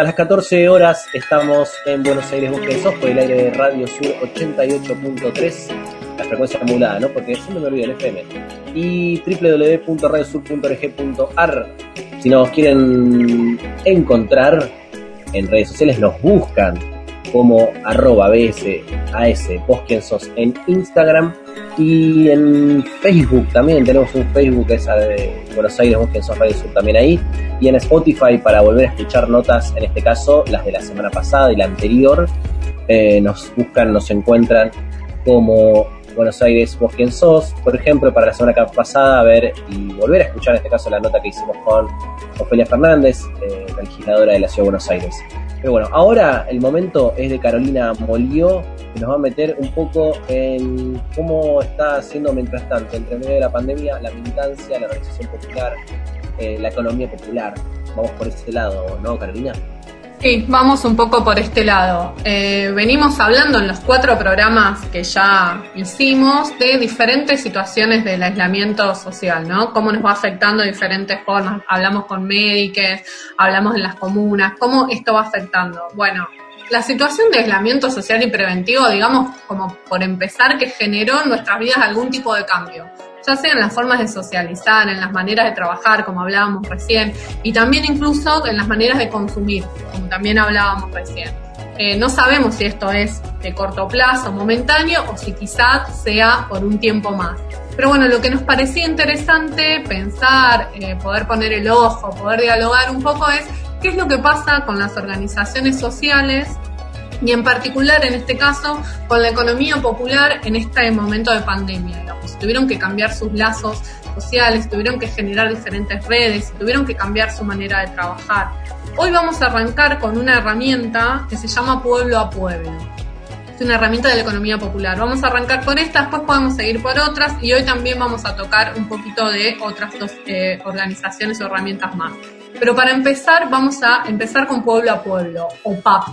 Hasta las 14 horas estamos en Buenos Aires Bosque Sos por el aire de Radio Sur 88.3, la frecuencia modulada, ¿no? Porque siempre me olvido el FM. Y www.radiosur.org.ar. Si nos quieren encontrar en redes sociales, nos buscan como arroba bsas, vos quien sos en Instagram y en Facebook también, tenemos un Facebook esa de Buenos Aires, vos quien sos Radio Sur también ahí, y en Spotify para volver a escuchar notas, en este caso las de la semana pasada y la anterior, eh, nos buscan, nos encuentran como Buenos Aires, vos quién sos, por ejemplo, para la semana pasada, a ver y volver a escuchar en este caso la nota que hicimos con Ofelia Fernández, eh, la legisladora de la Ciudad de Buenos Aires. Pero bueno, ahora el momento es de Carolina Molió, que nos va a meter un poco en cómo está haciendo mientras tanto, entre medio de la pandemia, la militancia, la organización popular, eh, la economía popular. Vamos por ese lado, ¿no, Carolina? Sí, vamos un poco por este lado. Eh, venimos hablando en los cuatro programas que ya hicimos de diferentes situaciones del aislamiento social, ¿no? Cómo nos va afectando de diferentes formas. Hablamos con médicos, hablamos en las comunas, cómo esto va afectando. Bueno, la situación de aislamiento social y preventivo, digamos, como por empezar, que generó en nuestras vidas algún tipo de cambio ya sea en las formas de socializar, en las maneras de trabajar, como hablábamos recién, y también incluso en las maneras de consumir, como también hablábamos recién. Eh, no sabemos si esto es de corto plazo, momentáneo, o si quizás sea por un tiempo más. Pero bueno, lo que nos parecía interesante pensar, eh, poder poner el ojo, poder dialogar un poco es qué es lo que pasa con las organizaciones sociales y en particular en este caso con la economía popular en este momento de pandemia. Digamos. Tuvieron que cambiar sus lazos sociales, tuvieron que generar diferentes redes, tuvieron que cambiar su manera de trabajar. Hoy vamos a arrancar con una herramienta que se llama Pueblo a Pueblo. Es una herramienta de la economía popular. Vamos a arrancar con esta, después podemos seguir por otras y hoy también vamos a tocar un poquito de otras dos eh, organizaciones o herramientas más. Pero para empezar, vamos a empezar con Pueblo a Pueblo, o PAP,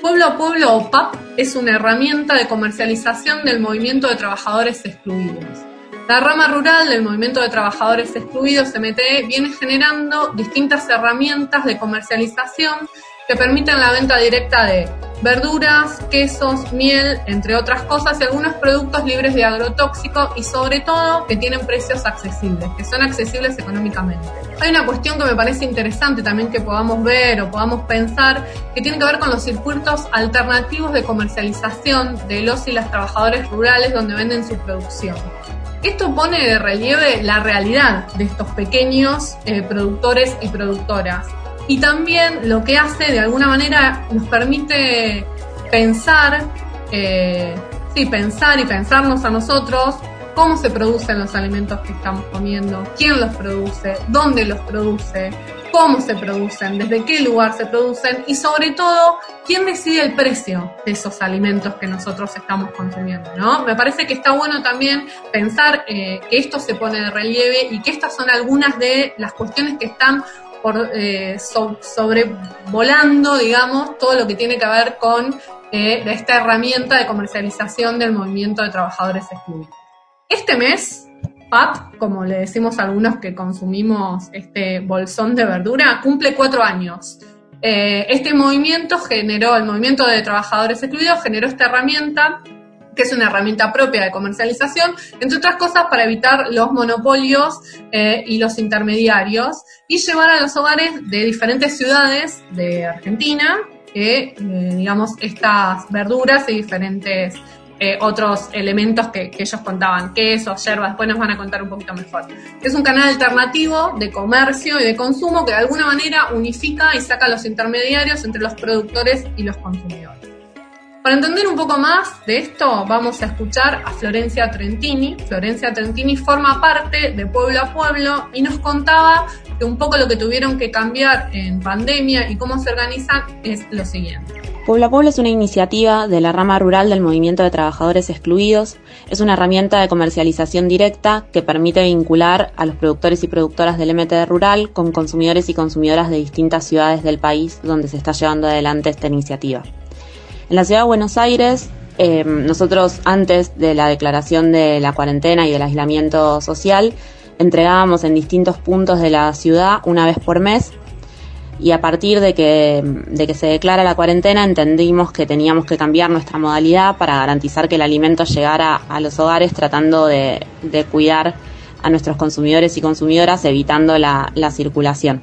Pueblo a Pueblo o PAP es una herramienta de comercialización del movimiento de trabajadores excluidos. La rama rural del movimiento de trabajadores excluidos, CMTE, viene generando distintas herramientas de comercialización que permiten la venta directa de verduras, quesos, miel, entre otras cosas, y algunos productos libres de agrotóxico y sobre todo que tienen precios accesibles, que son accesibles económicamente. Hay una cuestión que me parece interesante también que podamos ver o podamos pensar que tiene que ver con los circuitos alternativos de comercialización de los y las trabajadores rurales donde venden su producción. Esto pone de relieve la realidad de estos pequeños eh, productores y productoras y también lo que hace de alguna manera nos permite pensar, eh, sí, pensar y pensarnos a nosotros cómo se producen los alimentos que estamos comiendo, quién los produce, dónde los produce, cómo se producen, desde qué lugar se producen y sobre todo quién decide el precio de esos alimentos que nosotros estamos consumiendo, ¿no? Me parece que está bueno también pensar eh, que esto se pone de relieve y que estas son algunas de las cuestiones que están por, eh, sobrevolando, digamos, todo lo que tiene que ver con eh, esta herramienta de comercialización del movimiento de trabajadores excluidos. Este mes, PAP, como le decimos a algunos que consumimos este bolsón de verdura, cumple cuatro años. Eh, este movimiento generó, el movimiento de trabajadores excluidos generó esta herramienta que es una herramienta propia de comercialización, entre otras cosas para evitar los monopolios eh, y los intermediarios y llevar a los hogares de diferentes ciudades de Argentina, eh, digamos, estas verduras y diferentes eh, otros elementos que, ellos contaban, quesos, hierbas, después nos van a contar un poquito mejor. Es un canal alternativo de comercio y de consumo que de alguna manera unifica y saca los intermediarios entre los productores y los consumidores. Para entender un poco más de esto, vamos a escuchar a Florencia Trentini. Florencia Trentini forma parte de Pueblo a Pueblo y nos contaba que un poco lo que tuvieron que cambiar en pandemia y cómo se organizan es lo siguiente. Pueblo a Pueblo es una iniciativa de la rama rural del movimiento de trabajadores excluidos. Es una herramienta de comercialización directa que permite vincular a los productores y productoras del MT rural con consumidores y consumidoras de distintas ciudades del país donde se está llevando adelante esta iniciativa. En la ciudad de Buenos Aires, eh, nosotros antes de la declaración de la cuarentena y del aislamiento social, entregábamos en distintos puntos de la ciudad una vez por mes y a partir de que, que se declara la cuarentena entendimos que teníamos que cambiar nuestra modalidad para garantizar que el alimento llegara a los hogares tratando de, cuidar a nuestros consumidores y consumidoras evitando la circulación.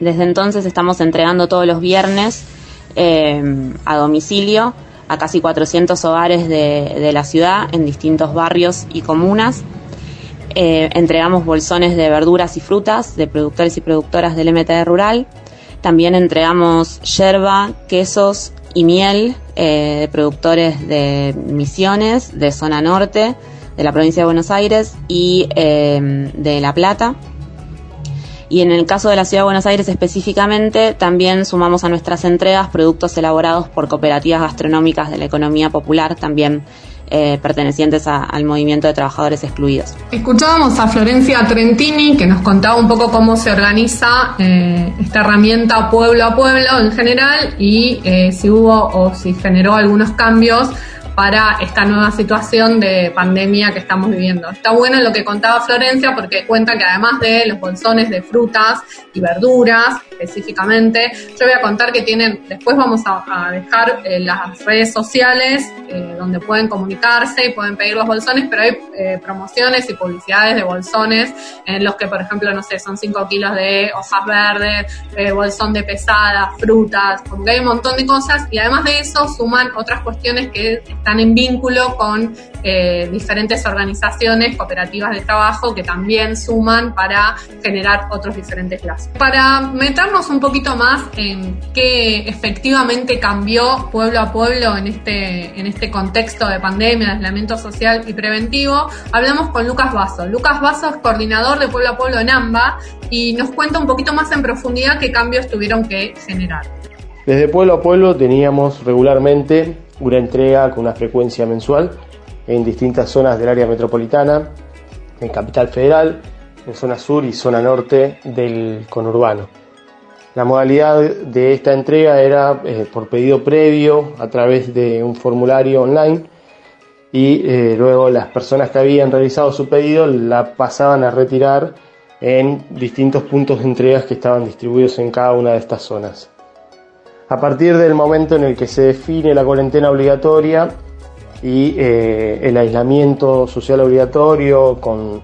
Desde entonces estamos entregando todos los viernes eh, a domicilio a casi 400 hogares de, la ciudad en distintos barrios y comunas. Eh, entregamos bolsones de verduras y frutas de productores y productoras del MTD Rural. También entregamos yerba, quesos y miel eh, de productores de Misiones, de Zona Norte, de la provincia de Buenos Aires y eh, de La Plata. Y en el caso de la Ciudad de Buenos Aires específicamente, también sumamos a nuestras entregas productos elaborados por cooperativas gastronómicas de la economía popular, también eh, pertenecientes al movimiento de trabajadores excluidos. Escuchábamos a Florencia Trentini que nos contaba un poco cómo se organiza eh, esta herramienta pueblo a pueblo en general y eh, si hubo o si generó algunos cambios para esta nueva situación de pandemia que estamos viviendo. Está bueno lo que contaba Florencia porque cuenta que además de los bolsones de frutas y verduras específicamente, yo voy a contar que tienen, después vamos a, a dejar eh, las redes sociales eh, donde pueden comunicarse y pueden pedir los bolsones, pero hay eh, promociones y publicidades de bolsones en los que, por ejemplo, no sé, son 5 kilos de hojas verdes, eh, bolsón de pesadas, frutas, porque hay un montón de cosas y además de eso suman otras cuestiones que están en vínculo con eh, diferentes organizaciones cooperativas de trabajo que también suman para generar otros diferentes lazos. Para meternos un poquito más en qué efectivamente cambió pueblo a pueblo en este, en este contexto de pandemia, de aislamiento social y preventivo, hablamos con Lucas Vaso. Lucas Vaso es coordinador de pueblo a pueblo en AMBA y nos cuenta un poquito más en profundidad qué cambios tuvieron que generar. Desde pueblo a pueblo teníamos regularmente una entrega con una frecuencia mensual en distintas zonas del área metropolitana, en Capital Federal, en zona sur y zona norte del conurbano. La modalidad de esta entrega era eh, por pedido previo a través de un formulario online y eh, luego las personas que habían realizado su pedido la pasaban a retirar en distintos puntos de entregas que estaban distribuidos en cada una de estas zonas. A partir del momento en el que se define la cuarentena obligatoria y eh, el aislamiento social obligatorio con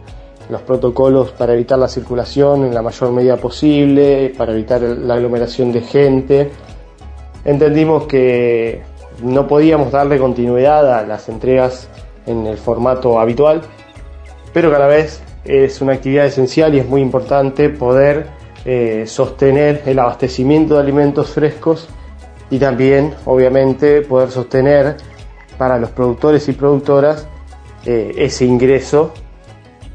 los protocolos para evitar la circulación en la mayor medida posible, para evitar la aglomeración de gente, entendimos que no podíamos darle continuidad a las entregas en el formato habitual, pero cada vez es una actividad esencial y es muy importante poder eh, sostener el abastecimiento de alimentos frescos y también, obviamente, poder sostener para los productores y productoras eh, ese ingreso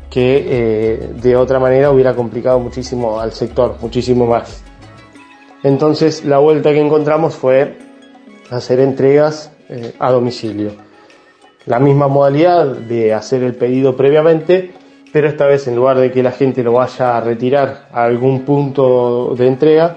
que eh, de otra manera hubiera complicado muchísimo al sector, muchísimo más. Entonces la vuelta que encontramos fue hacer entregas eh, a domicilio. La misma modalidad de hacer el pedido previamente, pero esta vez en lugar de que la gente lo vaya a retirar a algún punto de entrega,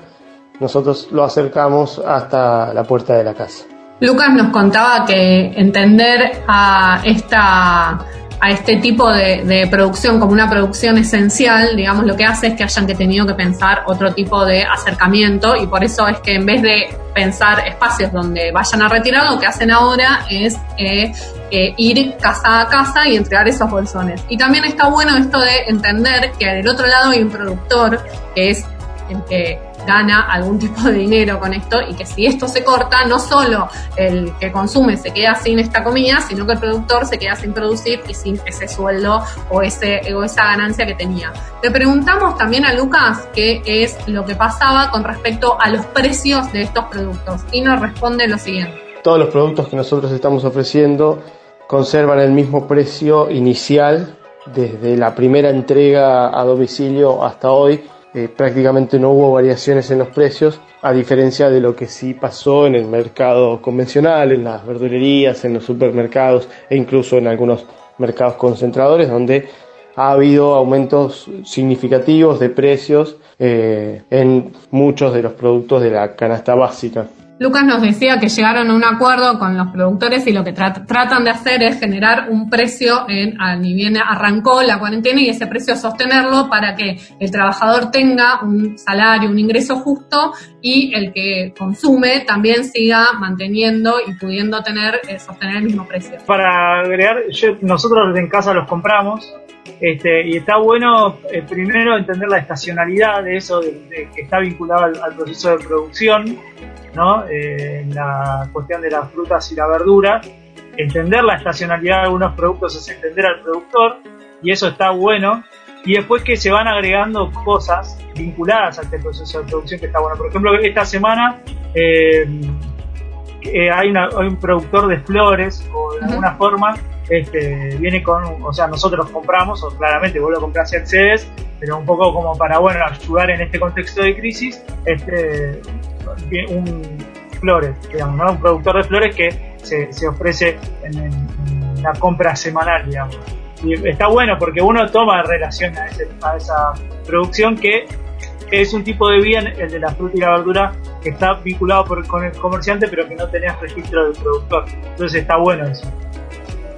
nosotros lo acercamos hasta la puerta de la casa. Lucas nos contaba que entender a esta a este tipo de, producción como una producción esencial, digamos, lo que hace es que hayan que tenido que pensar otro tipo de acercamiento y por eso es que en vez de pensar espacios donde vayan a retirar, lo que hacen ahora es eh, eh, ir casa a casa y entregar esos bolsones. Y también está bueno esto de entender que del otro lado hay un productor que es el que gana algún tipo de dinero con esto y que si esto se corta, no solo el que consume se queda sin esta comida, sino que el productor se queda sin producir y sin ese sueldo o, ese, o esa ganancia que tenía. Le preguntamos también a Lucas qué es lo que pasaba con respecto a los precios de estos productos y nos responde lo siguiente. Todos los productos que nosotros estamos ofreciendo conservan el mismo precio inicial desde la primera entrega a domicilio hasta hoy eh, prácticamente no hubo variaciones en los precios, a diferencia de lo que sí pasó en el mercado convencional, en las verdulerías, en los supermercados e incluso en algunos mercados concentradores, donde ha habido aumentos significativos de precios eh, en muchos de los productos de la canasta básica. Lucas nos decía que llegaron a un acuerdo con los productores y lo que tratan de hacer es generar un precio en, a, ni bien arrancó la cuarentena y ese precio sostenerlo para que el trabajador tenga un salario, un ingreso justo y el que consume también siga manteniendo y pudiendo tener, eh, sostener el mismo precio. Para agregar, nosotros en casa los compramos, este, y está bueno eh, primero entender la estacionalidad de eso, que está vinculado al, proceso de producción, ¿no? Eh, en la cuestión de las frutas y la verdura. Entender la estacionalidad de algunos productos es entender al productor, y eso está bueno. Y después que se van agregando cosas vinculadas a este proceso de producción que está bueno. Por ejemplo, esta semana eh, hay, un productor de flores, o de alguna forma, este, viene con, o sea, nosotros compramos, o claramente vos lo compras y accedes, pero un poco como para, bueno, ayudar en este contexto de crisis, este, un flores, digamos, un productor de flores que se, ofrece en, la compra semanal, digamos. Y está bueno porque uno toma relación a, a esa producción que es un tipo de bien, el de la fruta y la verdura, que está vinculado con el comerciante, pero que no tenés registro del productor. Entonces está bueno eso.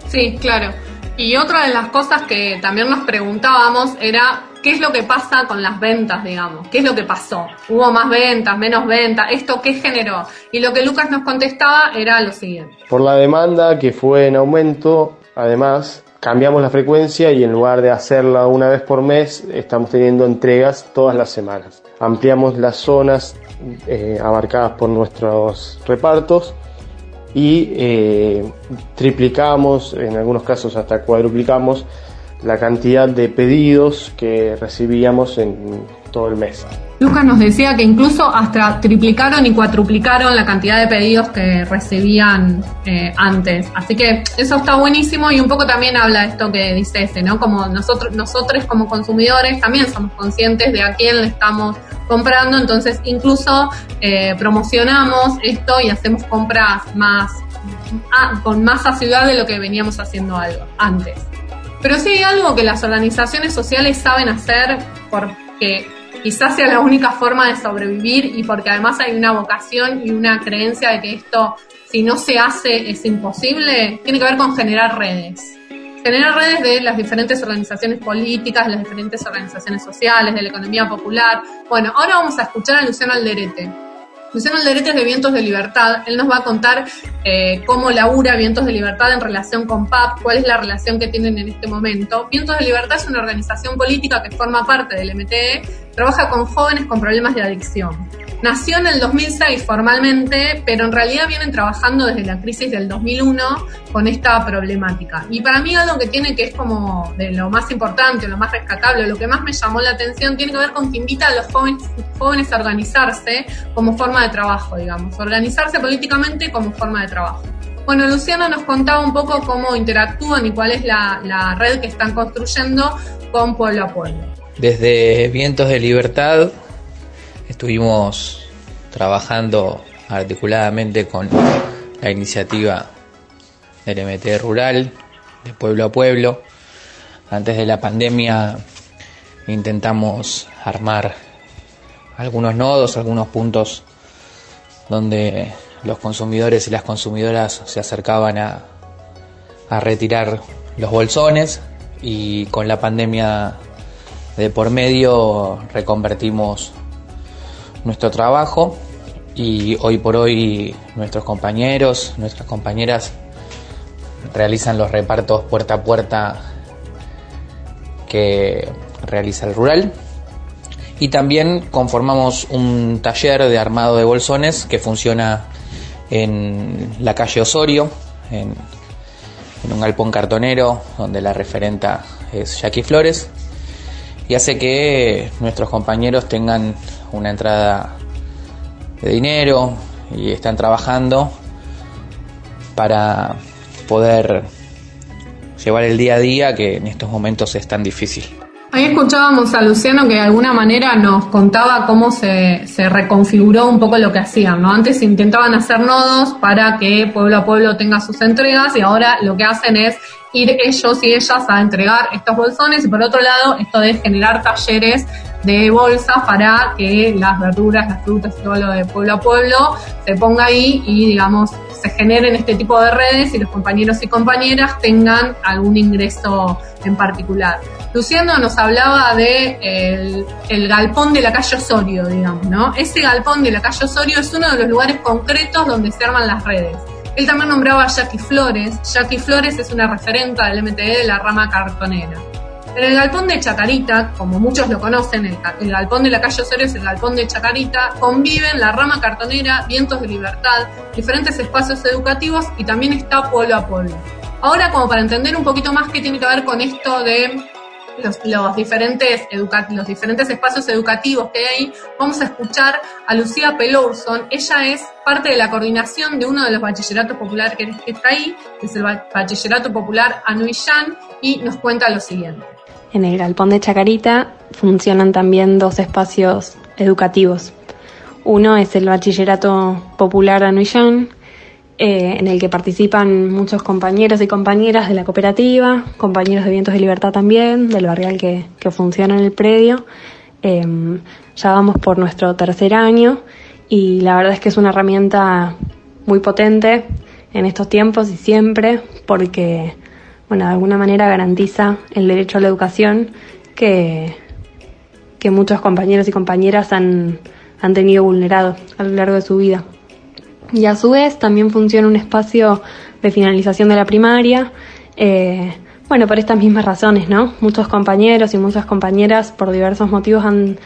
Sí, claro. Y otra de las cosas que también nos preguntábamos era qué es lo que pasa con las ventas, digamos, qué es lo que pasó. ¿Hubo más ventas, menos ventas? ¿Esto qué generó? Y lo que Lucas nos contestaba era lo siguiente. Por la demanda que fue en aumento, además, cambiamos la frecuencia y en lugar de hacerla una vez por mes, estamos teniendo entregas todas las semanas. Ampliamos las zonas eh, abarcadas por nuestros repartos y eh, triplicamos, en algunos casos hasta cuadruplicamos, la cantidad de pedidos que recibíamos en todo el mes. Lucas nos decía que incluso hasta triplicaron y cuatruplicaron la cantidad de pedidos que recibían eh, antes. Así que eso está buenísimo y un poco también habla esto que dice este, ¿no? Como nosotros, nosotros como consumidores también somos conscientes de a quién le estamos comprando, entonces incluso eh, promocionamos esto y hacemos compras más ah, con más asiduidad de lo que veníamos haciendo algo antes. Pero sí hay algo que las organizaciones sociales saben hacer porque quizás sea la única forma de sobrevivir y porque además hay una vocación y una creencia de que esto, si no se hace, es imposible, tiene que ver con generar redes. Generar redes de las diferentes organizaciones políticas, de las diferentes organizaciones sociales, de la economía popular. Bueno, ahora vamos a escuchar a Luciano Alderete Luciano Alderete de Vientos de Libertad. Él nos va a contar eh, cómo labura Vientos de Libertad en relación con PAP, cuál es la relación que tienen en este momento. Vientos de Libertad es una organización política que forma parte del MTE, trabaja con jóvenes con problemas de adicción. Nació en el 2006 formalmente, pero en realidad vienen trabajando desde la crisis del 2001 con esta problemática. Y para mí algo que tiene que es como de lo más importante, lo más rescatable, lo que más me llamó la atención, tiene que ver con que invita a los jóvenes, jóvenes a organizarse como forma de trabajo, digamos, organizarse políticamente como forma de trabajo. Bueno, Luciano nos contaba un poco cómo interactúan y cuál es la, la red que están construyendo con Pueblo a Pueblo. Desde Vientos de Libertad Estuvimos trabajando articuladamente con la iniciativa del MT Rural, de pueblo a pueblo. Antes de la pandemia intentamos armar algunos nodos, algunos puntos donde los consumidores y las consumidoras se acercaban a, a retirar los bolsones y con la pandemia de por medio reconvertimos nuestro trabajo y hoy por hoy nuestros compañeros, nuestras compañeras realizan los repartos puerta a puerta que realiza el rural. Y también conformamos un taller de armado de bolsones que funciona en la calle Osorio, en, un galpón cartonero donde la referenta es Jackie Flores. Y hace que nuestros compañeros tengan una entrada de dinero y están trabajando para poder llevar el día a día que en estos momentos es tan difícil. Ahí escuchábamos a Luciano que de alguna manera nos contaba cómo se, se, reconfiguró un poco lo que hacían, ¿no? Antes intentaban hacer nodos para que pueblo a pueblo tenga sus entregas y ahora lo que hacen es ir ellos y ellas a entregar estos bolsones y por otro lado esto de generar talleres de bolsas para que las verduras, las frutas y todo lo de pueblo a pueblo se ponga ahí y digamos se generen este tipo de redes y los compañeros y compañeras tengan algún ingreso en particular. Luciano nos hablaba de el, galpón de la calle Osorio, digamos, ¿no? Ese galpón de la calle Osorio es uno de los lugares concretos donde se arman las redes. Él también nombraba a Jackie Flores. Jackie Flores es una referente del MTE de la rama cartonera. En el galpón de Chacarita, como muchos lo conocen, el, galpón de la calle Osorio es el galpón de Chacarita, conviven la rama cartonera, vientos de libertad, diferentes espacios educativos y también está pueblo a pueblo. Ahora, como para entender un poquito más qué tiene que ver con esto de los, diferentes los diferentes espacios educativos que hay, vamos a escuchar a Lucía Pelourson. Ella es parte de la coordinación de uno de los bachilleratos populares que, está ahí, que es el Bachillerato Popular Anuillán, y nos cuenta lo siguiente. En el Galpón de Chacarita funcionan también dos espacios educativos. Uno es el Bachillerato Popular Anuillán, eh, en el que participan muchos compañeros y compañeras de la cooperativa, compañeros de Vientos de Libertad también, del barrial que, funciona en el predio. Em, ya vamos por nuestro tercer año y la verdad es que es una herramienta muy potente en estos tiempos y siempre porque, bueno, de alguna manera garantiza el derecho a la educación que, que muchos compañeros y compañeras han, han tenido vulnerado a lo largo de su vida. Y a su vez también funciona un espacio de finalización de la primaria. Eh, bueno, por estas mismas razones, ¿no? Muchos compañeros y muchas compañeras por diversos motivos han,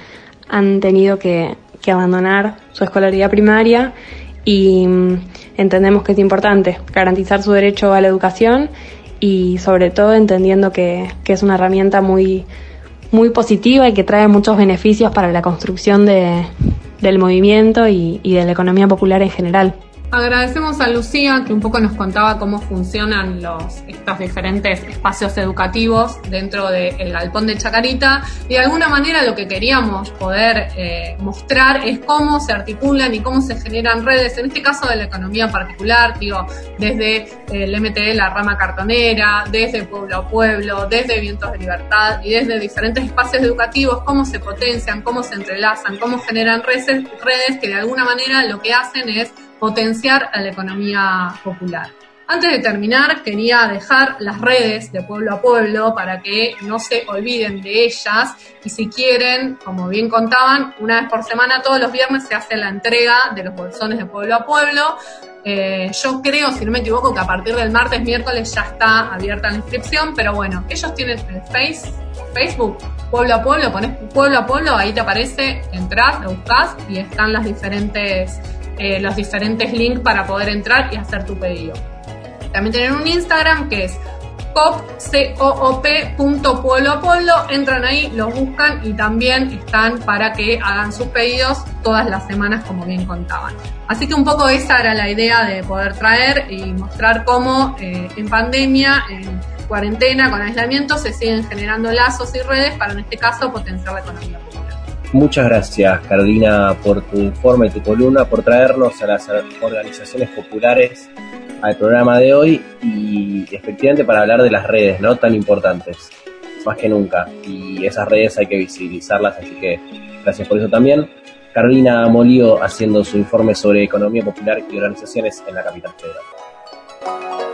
han tenido que, que abandonar su escolaridad primaria y mm, entendemos que es importante garantizar su derecho a la educación y sobre todo entendiendo que, que es una herramienta muy, muy positiva y que trae muchos beneficios para la construcción de, del movimiento y, de la economía popular en general. Agradecemos a Lucía que un poco nos contaba cómo funcionan estos diferentes espacios educativos dentro del galpón de Chacarita. Y de alguna manera lo que queríamos poder eh, mostrar es cómo se articulan y cómo se generan redes, en este caso de la economía particular, digo, desde el MTE, la rama cartonera, desde pueblo a pueblo, desde Vientos de Libertad y desde diferentes espacios educativos, cómo se potencian, cómo se entrelazan, cómo generan redes, redes que de alguna manera lo que hacen es potenciar a la economía popular. Antes de terminar, quería dejar las redes de pueblo a pueblo para que no se olviden de ellas y si quieren, como bien contaban, una vez por semana, todos los viernes se hace la entrega de los bolsones de pueblo a pueblo. Eh, yo creo, si no me equivoco, que a partir del martes, miércoles ya está abierta la inscripción, pero bueno, ellos tienen el face, Facebook, pueblo a pueblo, pones pueblo a pueblo, ahí te aparece, entras, lo buscas y están las diferentes eh, los diferentes links para poder entrar y hacer tu pedido. También tienen un Instagram que es pueblo entran ahí, los buscan y también están para que hagan sus pedidos todas las semanas como bien contaban. Así que un poco esa era la idea de poder traer y mostrar cómo eh, en pandemia, en cuarentena, con aislamiento, se siguen generando lazos y redes para en este caso potenciar la economía. Muchas gracias, Carolina, por tu informe y tu columna, por traernos a las organizaciones populares al programa de hoy y efectivamente para hablar de las redes, ¿no? Tan importantes, más que nunca. Y esas redes hay que visibilizarlas, así que gracias por eso también. Carolina Molío haciendo su informe sobre economía popular y organizaciones en la capital federal.